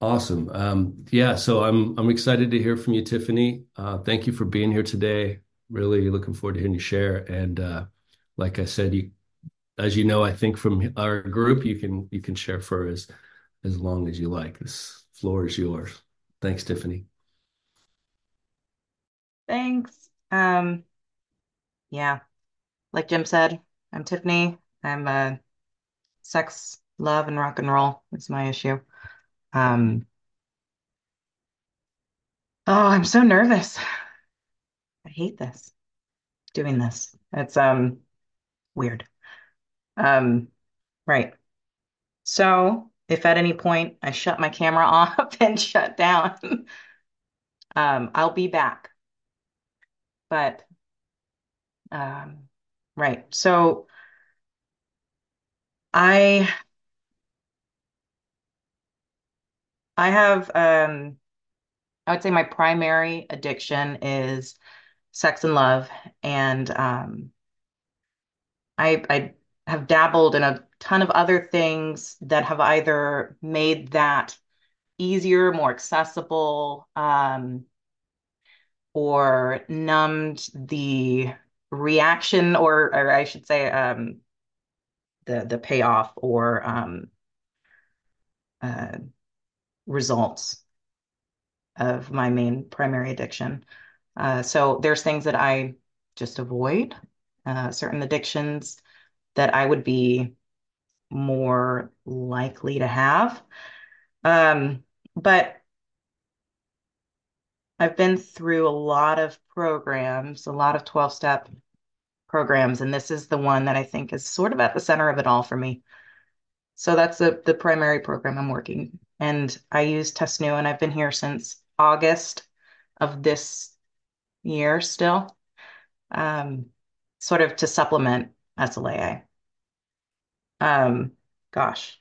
Awesome. Um, yeah, so I'm I'm excited to hear from you, Tiffany. Uh, thank you for being here today. Really looking forward to hearing you share. And uh, like I said, you as you know, I think from our group, you can you can share for as as long as you like. This floor is yours. Thanks, Tiffany. Thanks. Um, yeah, like Jim said, I'm Tiffany. I'm uh sex, love, and rock and roll is my issue. Um, oh, I'm so nervous. I hate this, doing this. It's um weird. Um, right. So if at any point I shut my camera off and shut down, um, I'll be back. But um, right. So I I have um I would say my primary addiction is sex and love. And um, I, I have dabbled in a ton of other things that have either made that easier, more accessible, um, or numbed the reaction, or, or I should say, um, the the payoff or um, uh, results of my main primary addiction. Uh, so there's things that I just avoid, uh, certain addictions that I would be more likely to have. Um, but I've been through a lot of programs, a lot of 12 step programs, and this is the one that I think is sort of at the center of it all for me. So that's the, the primary program I'm working. And I use Test-New, and I've been here since August of this year still, um, sort of to supplement SLAA. Um, gosh.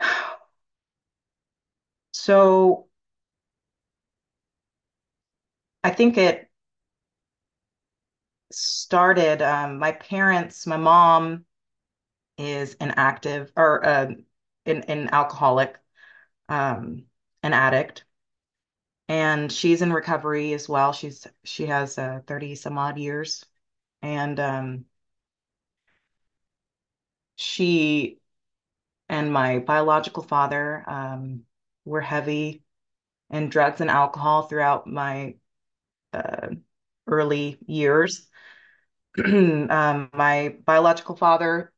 So I think it started, um, my parents, my mom is an active or uh, an, an alcoholic, um, an addict, and she's in recovery as well. She's she has uh, 30 some odd years, and um, she and my biological father um, were heavy in drugs and alcohol throughout my uh, early years. um, my biological father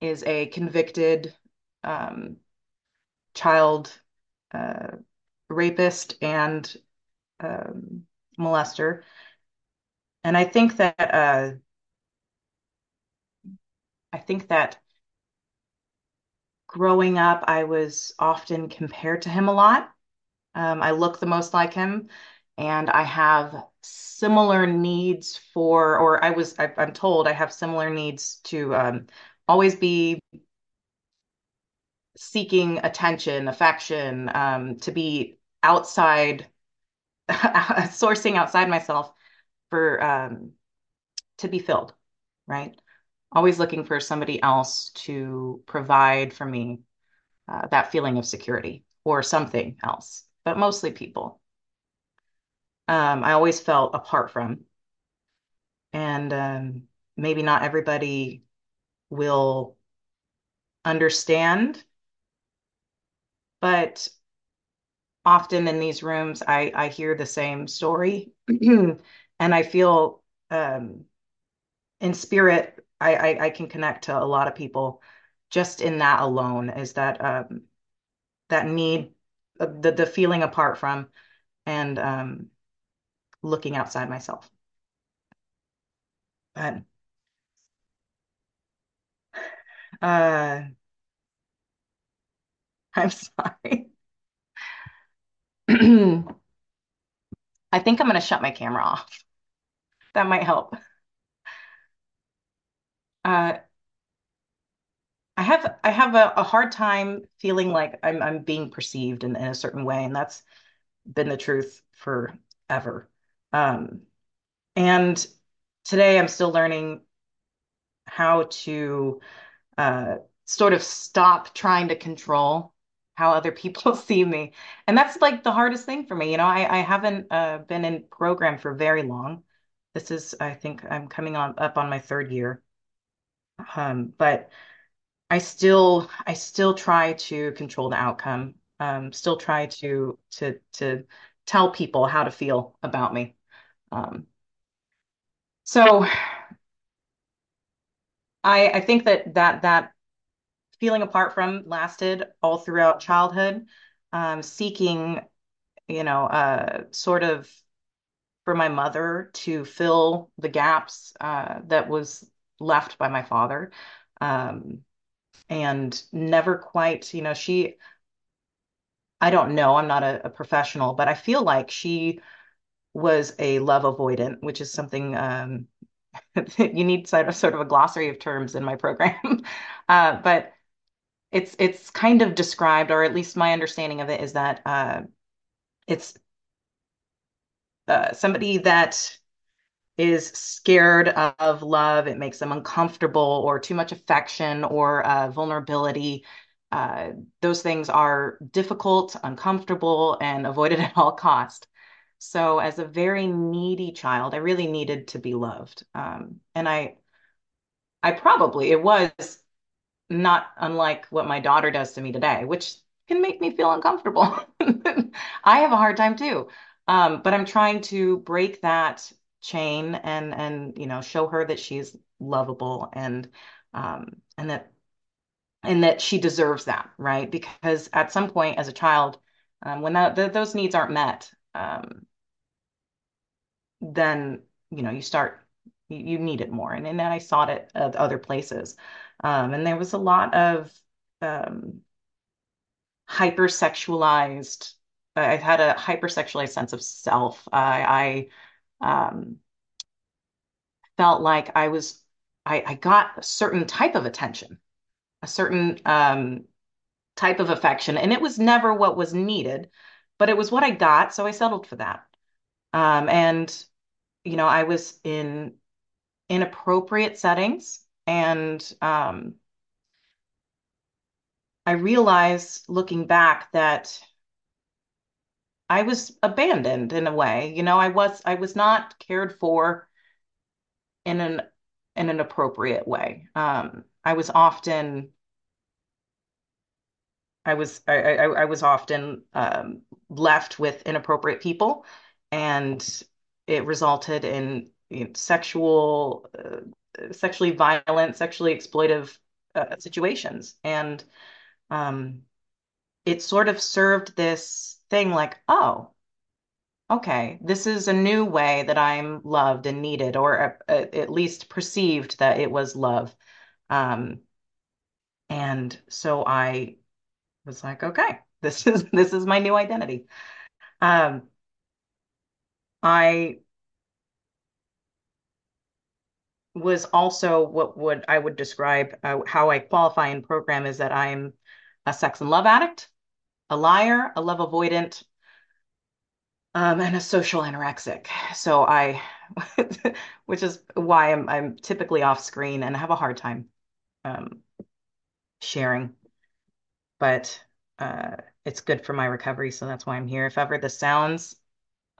is a convicted um, child uh, rapist and um, molester. And I think that uh, I think that growing up, I was often compared to him a lot. Um, I look the most like him, and I have similar needs for, or I was, I, am told I have similar needs to um, always be seeking attention, affection, um, to be outside, sourcing outside myself for um, to be filled, right? Always looking for somebody else to provide for me uh, that feeling of security or something else, but mostly people. Um, I always felt apart from, and um, maybe not everybody will understand, but often in these rooms, I, I hear the same story and I feel um, in spirit, I, I, I, can connect to a lot of people just in that alone is that um, that need, uh, the, the feeling apart from and um, looking outside myself. But uh, I'm sorry. I think I'm going to shut my camera off. That might help. Uh, I have I have a, a, hard time feeling like I'm I'm being perceived in, in a certain way, and that's been the truth forever. Um, and today I'm still learning how to uh, sort of stop trying to control how other people see me. And that's like the hardest thing for me. You know, I, I haven't uh, been in program for very long. This is, I think I'm coming on up on my third year. Um, but I still I still try to control the outcome. Um, still try to to to tell people how to feel about me. Um, so I I think that that that feeling apart from lasted all throughout childhood, um, seeking, you know, uh, sort of for my mother to fill the gaps uh, that was left by my father. Um, and never quite, you know, she, I don't know, I'm not a, a professional, but I feel like she was a love avoidant, which is something um, you need sort of sort of a glossary of terms in my program. uh, but it's it's kind of described, or at least my understanding of it is that uh, it's uh, somebody that is scared of love. It makes them uncomfortable or too much affection or uh, vulnerability. Uh, those things are difficult, uncomfortable, and avoided at all cost. So, as a very needy child, I really needed to be loved, um, and I, I probably it was not unlike what my daughter does to me today, which can make me feel uncomfortable. I have a hard time too. Um, but I'm trying to break that chain and and you know show her that she's lovable and um and that and that she deserves that, right? Because at some point as a child, um, when that th those needs aren't met, um, then you know you start you, you need it more, and, and then I sought it at other places, um, and there was a lot of um, hypersexualized. I had a hypersexualized sense of self. I, I um, felt like I was I, I got a certain type of attention, a certain um, type of affection, and it was never what was needed, but it was what I got, so I settled for that. Um, and you know, I was in inappropriate settings, and um, I realized looking back that I was abandoned in a way. You know, I was I was not cared for in an in an appropriate way. Um, I was often I was I, I, I was often um, left with inappropriate people, and it resulted in you know, sexual, uh, sexually violent, sexually exploitive uh, situations, and um, it sort of served this thing like, oh, okay, this is a new way that I'm loved and needed, or uh, at least perceived that it was love. Um, and so I was like, okay, this is this is my new identity. Um, I was also what would I would describe uh, how I qualify in program is that I'm a sex and love addict, a liar, a love avoidant, um, and a social anorexic. So I, which is why I'm I'm typically off screen and have a hard time um, sharing, but uh, it's good for my recovery, so that's why I'm here. If ever this sounds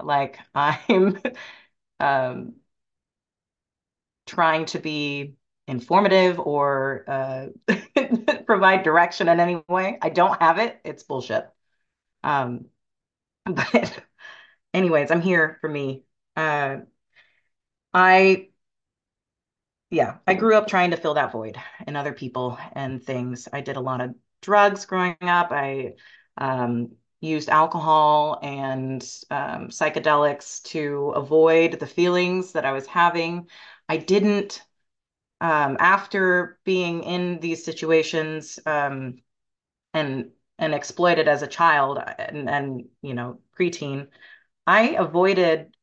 like I'm um, trying to be informative or uh, provide direction in any way, I don't have it. It's bullshit. Um, but anyways, I'm here for me. Uh, I yeah, I grew up trying to fill that void in other people and things. I did a lot of drugs growing up. I um, used alcohol and um, psychedelics to avoid the feelings that I was having. I didn't, um, after being in these situations um, and and exploited as a child and, and you know preteen, I avoided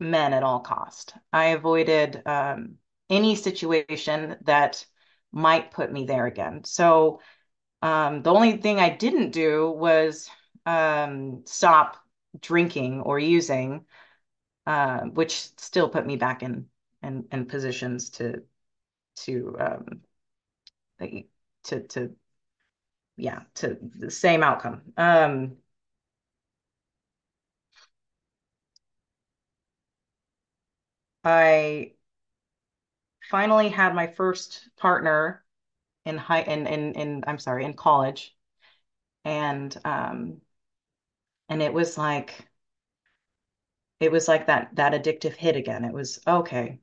men at all cost. I avoided um, any situation that might put me there again. So um, the only thing I didn't do was um, stop drinking or using, uh, which still put me back in in, in positions to to um, to to yeah, to the same outcome. Um, I finally had my first partner in high in in in I'm sorry, in college. And um and it was like it was like that that addictive hit again. It was okay,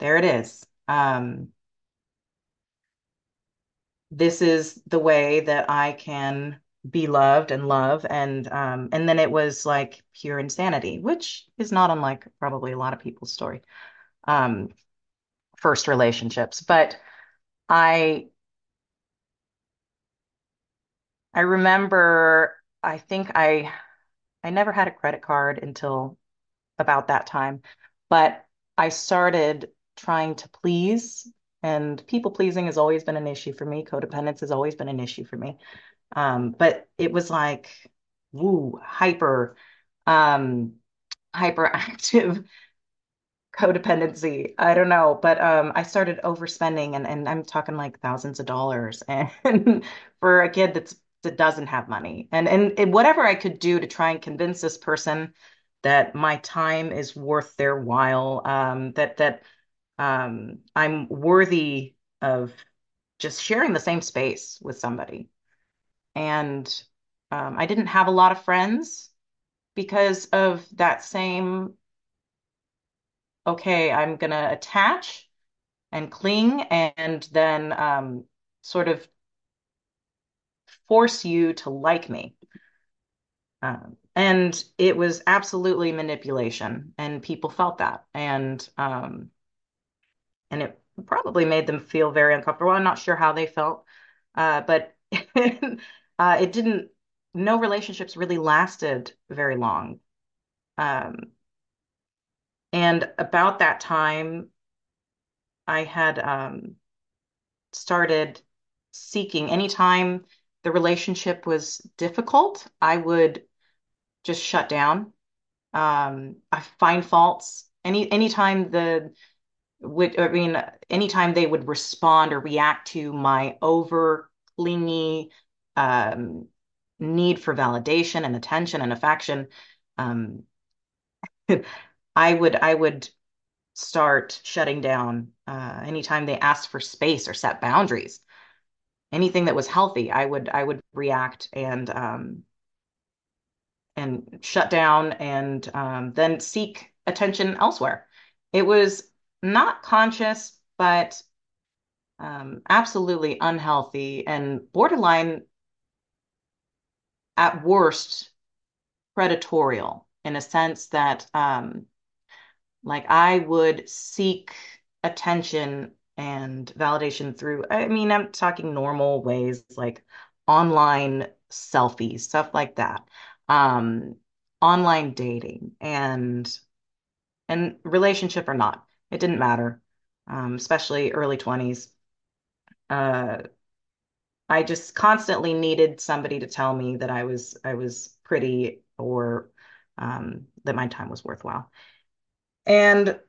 there it is. Um this is the way that I can be loved and love and um and then it was like pure insanity, which is not unlike probably a lot of people's story. Um first relationships, but I I remember I think I I never had a credit card until about that time, but I started trying to please, and people pleasing has always been an issue for me. Codependence has always been an issue for me. Um, but it was like, woo, hyper, um, hyperactive codependency. I don't know, but um, I started overspending, and and I'm talking like thousands of dollars, and for a kid that's that doesn't have money, and and, and whatever I could do to try and convince this person that my time is worth their while, um, that that um, I'm worthy of just sharing the same space with somebody. And um, I didn't have a lot of friends because of that same, okay, I'm gonna attach and cling and then um, sort of force you to like me. Um, and it was absolutely manipulation, and people felt that, and um, and it probably made them feel very uncomfortable. I'm not sure how they felt, uh, but uh, it didn't. No relationships really lasted very long. Um, and about that time, I had um, started seeking anytime the relationship was difficult, I would just shut down. Um, I find faults. Any anytime the would I mean anytime they would respond or react to my over clingy um, need for validation and attention and affection, um, I would I would start shutting down uh, anytime they asked for space or set boundaries. Anything that was healthy, I would I would react and um, and shut down and um, then seek attention elsewhere. It was not conscious, but um, absolutely unhealthy and borderline, at worst, predatorial in a sense that, um, like, I would seek attention and validation through, I mean, I'm talking normal ways like online selfies, stuff like that, um, online dating, and and relationship or not, it didn't matter, um, especially early 20s. Uh, I just constantly needed somebody to tell me that I was I was pretty or um, that my time was worthwhile. And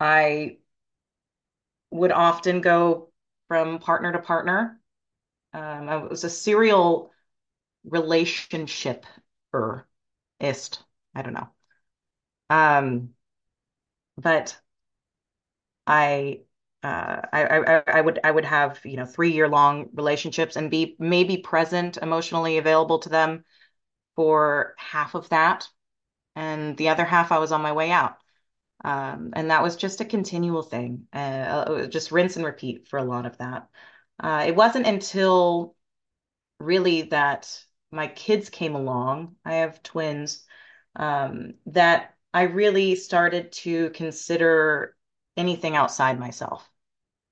I would often go from partner to partner. Um, I was a serial relationship-er-ist. I don't know. Um, but I, uh, I, I, I would, I would have, you know, three year long relationships and be maybe present, emotionally available to them for half of that. And the other half, I was on my way out. Um, and that was just a continual thing, uh, just rinse and repeat for a lot of that. Uh, it wasn't until really that my kids came along. I have twins, um, that I really started to consider anything outside myself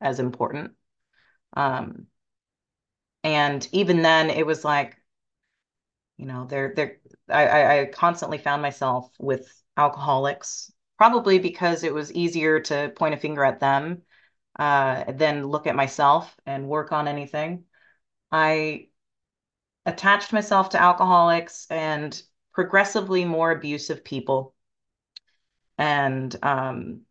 as important. Um, and even then, it was like, you know, there, there, I, I constantly found myself with alcoholics, probably because it was easier to point a finger at them uh, than look at myself and work on anything. I attached myself to alcoholics and progressively more abusive people. And um,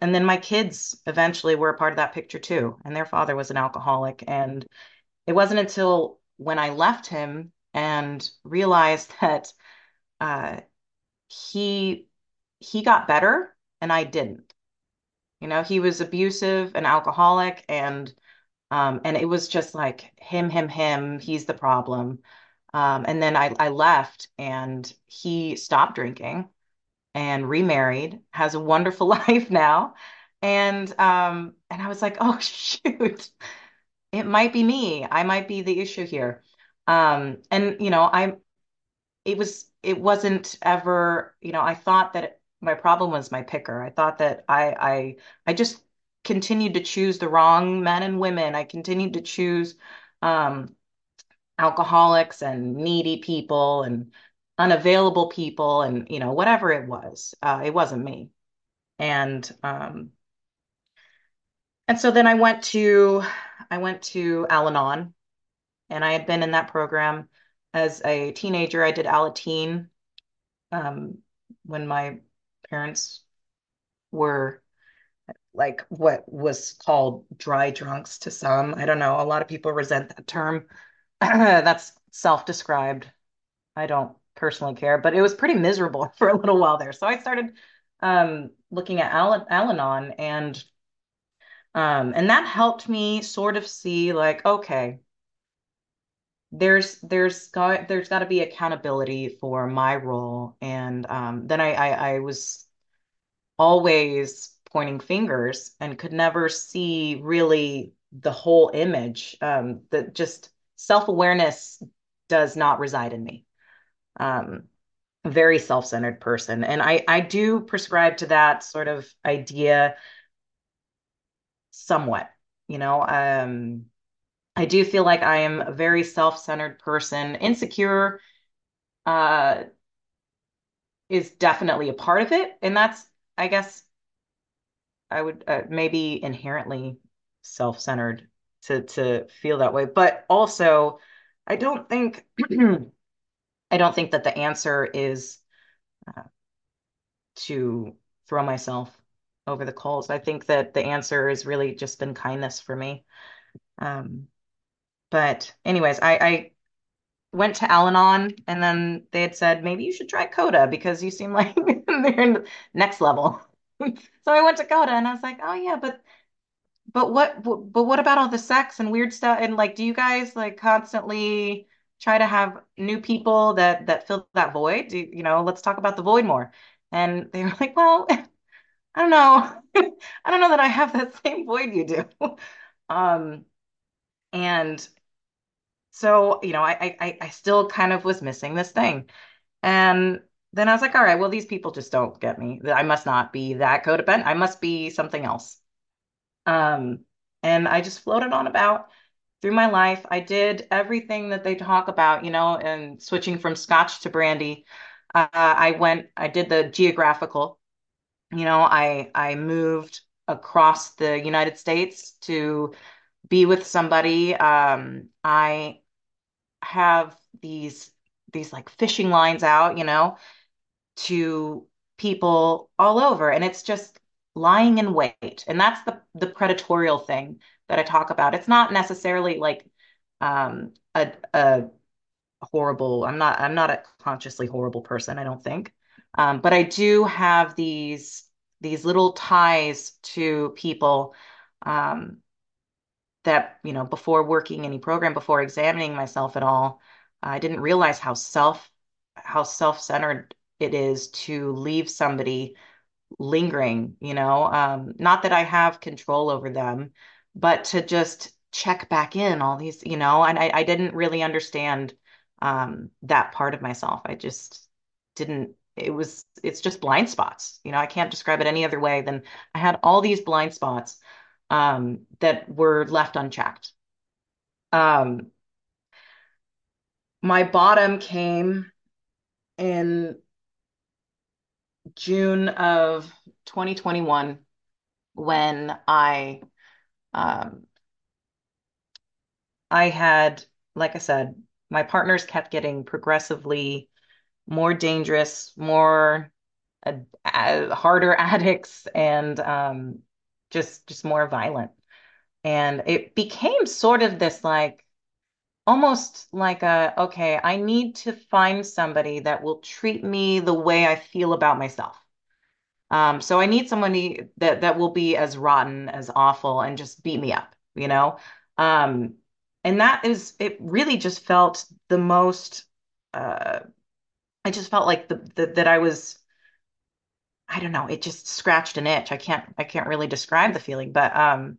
and then my kids eventually were a part of that picture too. And their father was an alcoholic. And it wasn't until when I left him and realized that uh, he he got better and I didn't. You know, he was abusive and alcoholic and um and it was just like him, him, him, he's the problem. Um, and then I, I left and he stopped drinking and remarried, has a wonderful life now. And um, and I was like, oh shoot, it might be me. I might be the issue here. Um, and you know, I it was it wasn't ever, you know, I thought that my problem was my picker. I thought that I I I just continued to choose the wrong men and women. I continued to choose um alcoholics and needy people and unavailable people and you know whatever it was. Uh, it wasn't me. And um and so then I went to I went to Al-Anon and I had been in that program as a teenager. I did Alateen um, when my parents were like what was called dry drunks to some. I don't know. A lot of people resent that term. That's self-described. I don't personally care, but it was pretty miserable for a little while there. So I started um, looking at Al Al-Anon and um, and that helped me sort of see like, okay, there's there's got there's got to be accountability for my role. And um, then I, I I was always pointing fingers and could never see really the whole image. Um, that just self-awareness does not reside in me um, very self-centered person and I I do prescribe to that sort of idea somewhat you know um I do feel like I am a very self-centered person insecure uh is definitely a part of it. And that's, I guess, I would uh, maybe inherently self-centered to to feel that way. But also, I don't think I don't think that the answer is uh, to throw myself over the coals. I think that the answer has really just been kindness for me. Um, but anyways, I, I went to Al-Anon and then they had said maybe you should try Coda because you seem like they're in the next level. So I went to Coda and I was like, oh yeah, but but what but what about all the sex and weird stuff and like do you guys like constantly try to have new people that that fill that void? Do, you know, let's talk about the void more. And they were like, well, I don't know. I don't know that I have that same void you do. Um, and so, you know, I I I still kind of was missing this thing. And then I was like, all right, well, these people just don't get me. I must not be that codependent. I must be something else. Um, and I just floated on about through my life. I did everything that they talk about, you know, and switching from scotch to brandy. Uh, I went, I did the geographical, you know, I I moved across the United States to be with somebody. Um, I have these these like fishing lines out, you know, to people all over. And it's just lying in wait. And that's the the predatorial thing that I talk about. It's not necessarily like um a a horrible, I'm not I'm not a consciously horrible person, I don't think. Um, but I do have these these little ties to people um that, you know, before working any program, before examining myself at all, I didn't realize how self how self-centered it is to leave somebody lingering, you know, um, not that I have control over them, but to just check back in all these, you know, and I, I didn't really understand um, that part of myself. I just didn't, it was, it's just blind spots. You know, I can't describe it any other way than I had all these blind spots um, that were left unchecked. Um, my bottom came in June of 2021 when I um, I had, like I said, my partners kept getting progressively more dangerous, more uh, uh, harder addicts, and um, just just more violent. And it became sort of this like almost like a, okay, I need to find somebody that will treat me the way I feel about myself. Um, so I need somebody that that will be as rotten, as awful, and just beat me up, you know? Um, and that is, it really just felt the most, uh, I just felt like the, the that I was, I don't know, it just scratched an itch. I can't, I can't really describe the feeling, but um,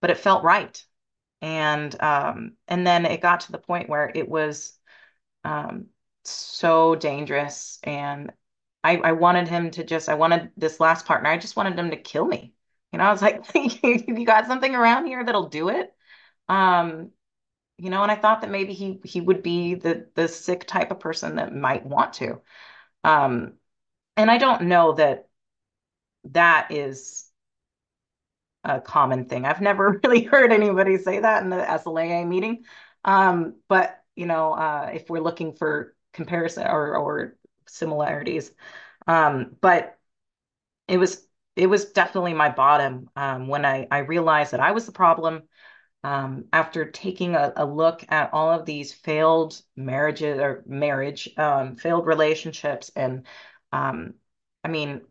but it felt right. And um, and then it got to the point where it was um so dangerous and I, I wanted him to just, I wanted this last partner, I just wanted him to kill me. You know, I was like, you got something around here that'll do it. Um, you know, and I thought that maybe he he would be the the sick type of person that might want to. Um, and I don't know that that is a common thing. I've never really heard anybody say that in the SLAA meeting. Um, but you know, uh, if we're looking for comparison or or similarities, um, but it was it was definitely my bottom um, when I I realized that I was the problem. Um, after taking a, a look at all of these failed marriages or marriage, um, failed relationships, and um, I mean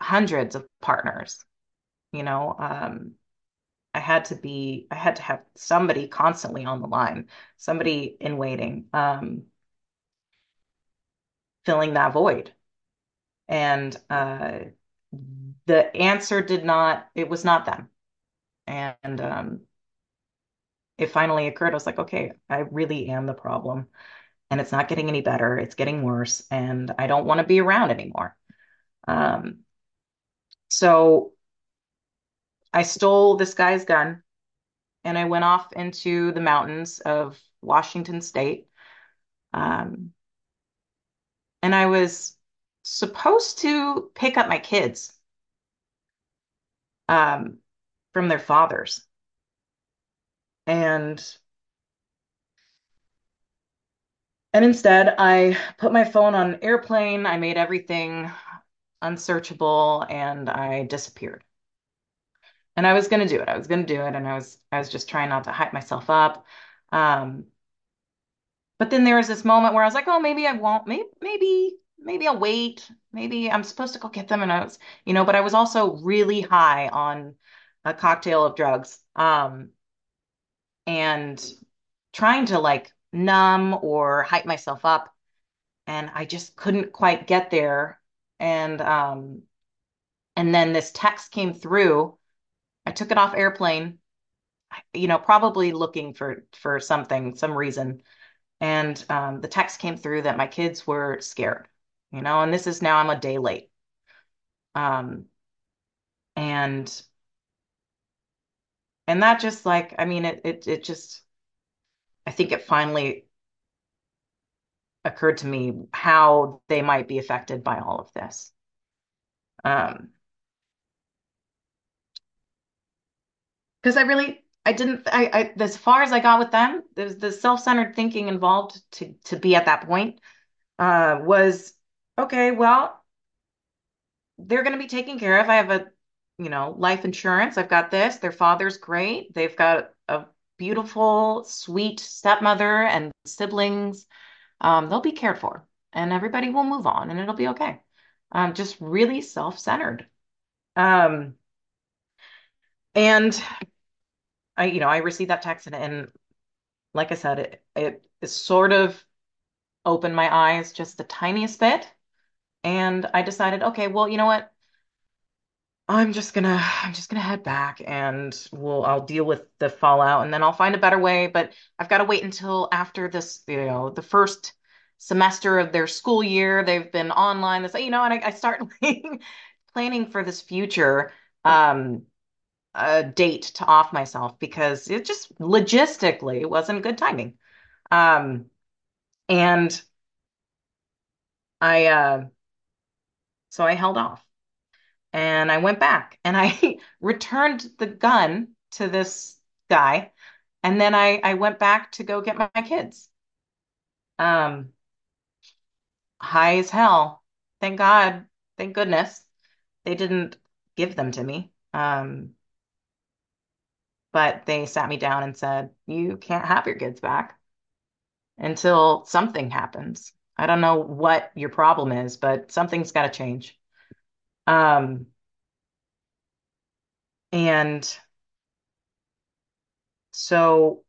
hundreds of partners, you know, um, I had to be I had to have somebody constantly on the line, somebody in waiting, um, filling that void. And uh, the answer did not, it was not them. And um, it finally occurred. I was like, okay, I really am the problem. And it's not getting any better. It's getting worse. And I don't want to be around anymore. Um, so I stole this guy's gun and I went off into the mountains of Washington State. Um, and I was supposed to pick up my kids um, from their fathers. And And instead, I put my phone on airplane, I made everything unsearchable, and I disappeared. And I was going to do it. I was going to do it, and I was I was just trying not to hype myself up. Um, but then there was this moment where I was like, oh, maybe I won't. Maybe maybe maybe I'll wait. Maybe I'm supposed to go get them. And I was, you know, but I was also really high on a cocktail of drugs. Um, and trying to like numb or hype myself up. and I just couldn't quite get there. And um, and then this text came through. I took it off airplane, you know, probably looking for for something, some reason. And um, the text came through that my kids were scared, you know, and this is now I'm a day late. Um, and and that just like, I mean, it it it just I think it finally occurred to me how they might be affected by all of this. Um, because I really I didn't I, I as far as I got with them, there's the self-centered thinking involved to to be at that point uh was okay, well, they're going to be taken care of. I have a you know, life insurance. I've got this. Their father's great. They've got a beautiful, sweet stepmother and siblings. Um, they'll be cared for and everybody will move on and it'll be okay. Um, just really self-centered. Um, and I, you know, I received that text and, and like I said, it, it, it sort of opened my eyes just the tiniest bit. And I decided, okay, well, you know what? I'm just gonna I'm just gonna head back and we'll I'll deal with the fallout and then I'll find a better way. But I've got to wait until after this, you know, the first semester of their school year. They've been online this, you know, and I, I start planning for this future um a date to off myself because it just logistically wasn't good timing. Um and I uh so I held off and I went back and I returned the gun to this guy and then I I went back to go get my, my kids. Um high as hell. Thank God. Thank goodness they didn't give them to me. Um but they sat me down and said, you can't have your kids back until something happens. I don't know what your problem is, but something's got to change. Um, and so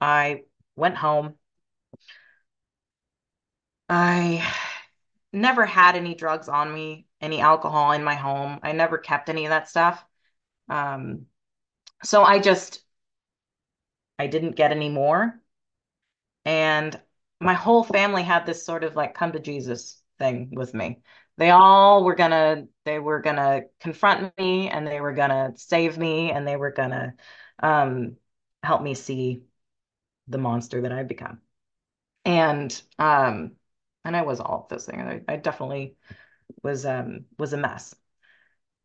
I went home. I never had any drugs on me, any alcohol in my home. I never kept any of that stuff. Um, so I just I didn't get any more. And my whole family had this sort of like come to Jesus thing with me. They all were gonna they were gonna confront me and they were gonna save me and they were gonna um help me see the monster that I've become. And um and I was all of those things. I, I definitely was um was a mess.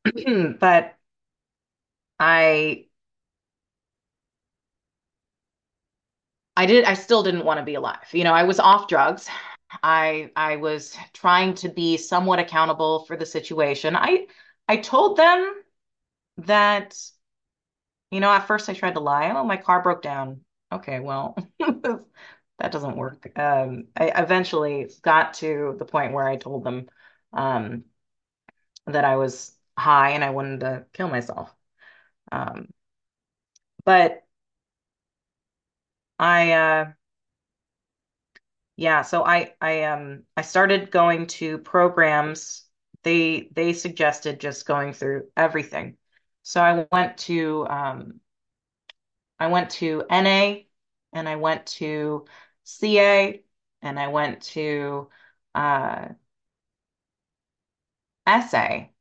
But I I did I still didn't want to be alive. You know, I was off drugs. I I was trying to be somewhat accountable for the situation. I I told them that, you know, at first I tried to lie. Oh, my car broke down. Okay, well, that doesn't work. Um, I eventually got to the point where I told them um, that I was high and I wanted to kill myself. Um, but I uh Yeah, so I I um I started going to programs. They they suggested just going through everything. So I went to um I went to NA and I went to CA and I went to uh SA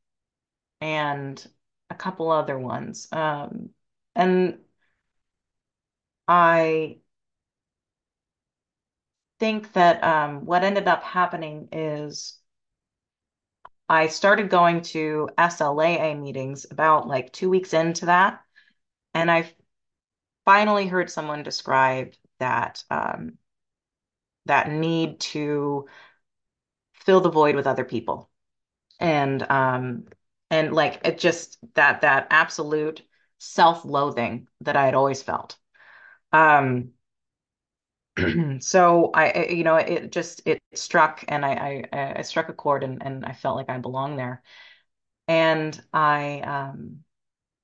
and a couple other ones. Um and I think that um what ended up happening is I started going to SLAA meetings about like two weeks into that, and I finally heard someone describe that um, that need to fill the void with other people, and um, and like it just that that absolute self-loathing that I had always felt. Um, so I, you know, it just it struck, and I I, I struck a chord, and and I felt like I belonged there, and I um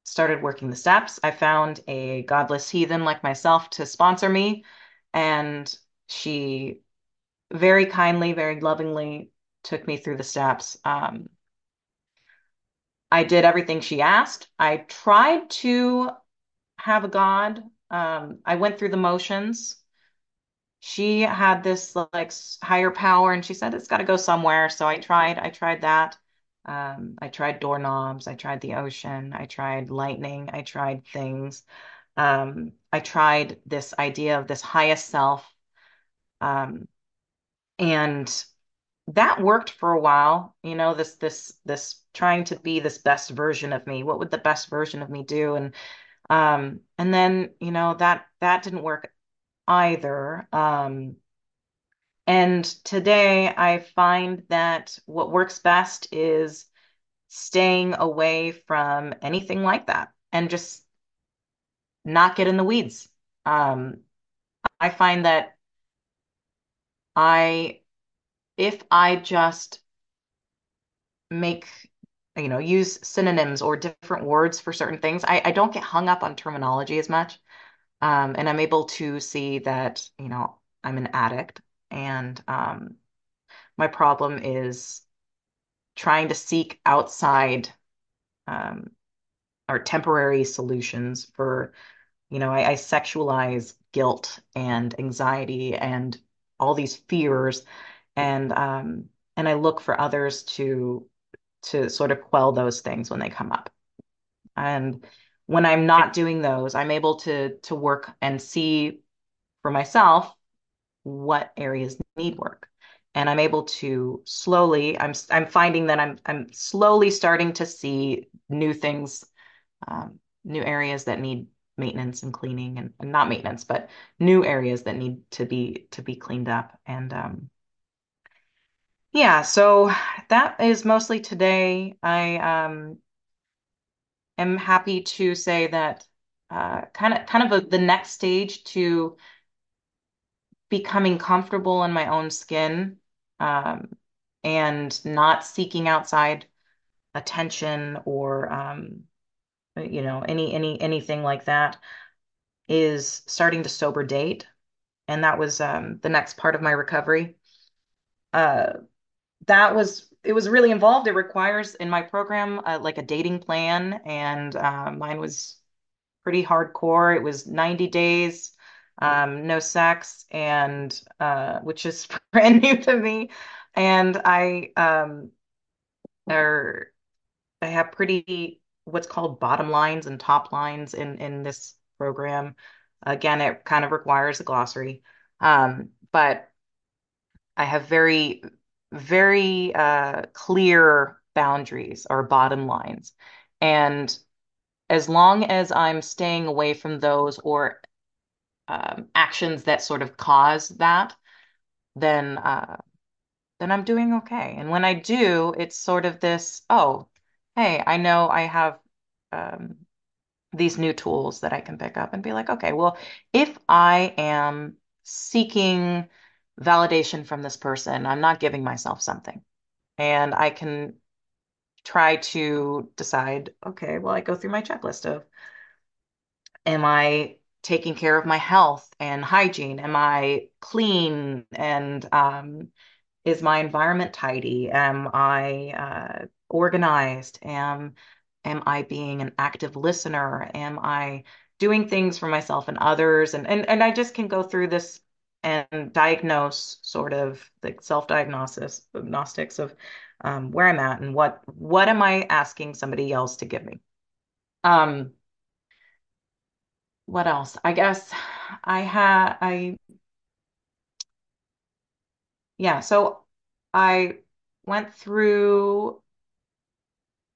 started working the steps. I found a godless heathen like myself to sponsor me, and she very kindly, very lovingly took me through the steps. Um, I did everything she asked. I tried to have a God. Um, I went through the motions. She had this like higher power, and she said it's got to go somewhere. So I tried. I tried that. Um, I tried doorknobs. I tried the ocean. I tried lightning. I tried things. Um, I tried this idea of this highest self. Um, and that worked for a while, you know, this this this trying to be this best version of me. What would the best version of me do? And um and then, you know, that that didn't work either. Um and today I find that what works best is staying away from anything like that and just not get in the weeds. Um, I find that I, if I just make, you know, use synonyms or different words for certain things, I, I don't get hung up on terminology as much. Um, and I'm able to see that, you know, I'm an addict and um, my problem is trying to seek outside um, or temporary solutions for You know, I, I sexualize guilt and anxiety and all these fears, and um, and I look for others to to sort of quell those things when they come up. And when I'm not doing those, I'm able to to work and see for myself what areas need work. And I'm able to slowly, I'm I'm finding that I'm I'm slowly starting to see new things um, new areas that need maintenance and cleaning and, and, not maintenance, but new areas that need to be to be cleaned up. And um, yeah, so that is mostly today. I um, am happy to say that uh, kind of kind of a, the next stage to becoming comfortable in my own skin um, and not seeking outside attention or um, you know any any anything like that is starting to sober date. And that was um, the next part of my recovery. Uh, that was it was really involved. It requires in my program uh, like a dating plan and uh, mine was pretty hardcore. It was 90 days um, no sex and uh, which is brand new to me. And I um, are I have pretty what's called bottom lines and top lines in in this program. Again, it kind of requires a glossary, um, but I have very very uh, clear boundaries or bottom lines, and as long as I'm staying away from those or um, actions that sort of cause that, then uh, then I'm doing okay. And when I do, it's sort of this, oh, hey, I know I have um, these new tools that I can pick up and be like, okay, well, if I am seeking validation from this person, I'm not giving myself something. And I can try to decide, okay, well, I go through my checklist of, am I taking care of my health and hygiene? Am I clean and um, is my environment tidy? Am I uh, organized? Am am I being an active listener? Am I doing things for myself and others? And and and I just can go through this and diagnose sort of the self-diagnosis agnostics of um, where I'm at and what what am I asking somebody else to give me? Um, what else? I guess I had I yeah, so I went through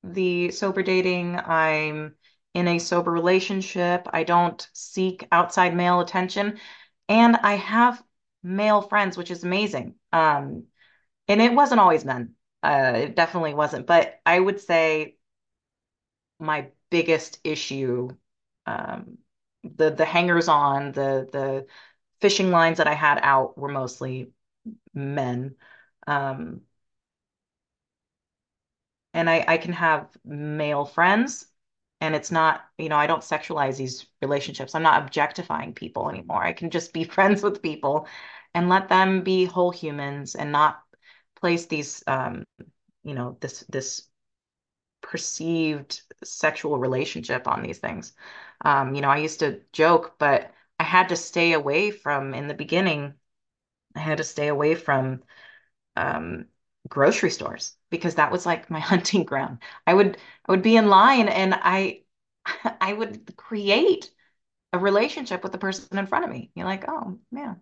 the sober dating. I'm in a sober relationship. I don't seek outside male attention. And I have male friends, which is amazing. Um, and it wasn't always men. Uh, it definitely wasn't. But I would say my biggest issue, um, the the hangers on, the the fishing lines that I had out were mostly men. Um, and I, I can have male friends and it's not, you know, I don't sexualize these relationships. I'm not objectifying people anymore. I can just be friends with people and let them be whole humans and not place these, um, you know, this this perceived sexual relationship on these things. Um, you know, I used to joke, but I had to stay away from in the beginning. I had to stay away from um, grocery stores because that was like my hunting ground. I would I would be in line and I I would create a relationship with the person in front of me. You're like, oh man,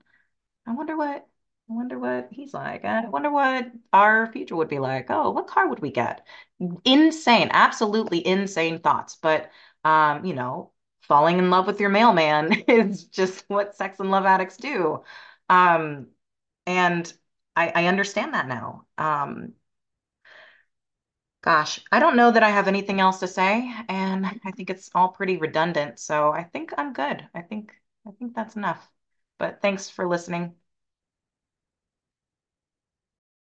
I wonder what I wonder what he's like. I wonder what our future would be like. Oh, what car would we get? Insane, absolutely insane thoughts. But um, you know, falling in love with your mailman is just what sex and love addicts do. Um, and I, I understand that now. Um, gosh, I don't know that I have anything else to say, and I think it's all pretty redundant. So I think I'm good. I think I think that's enough. But thanks for listening.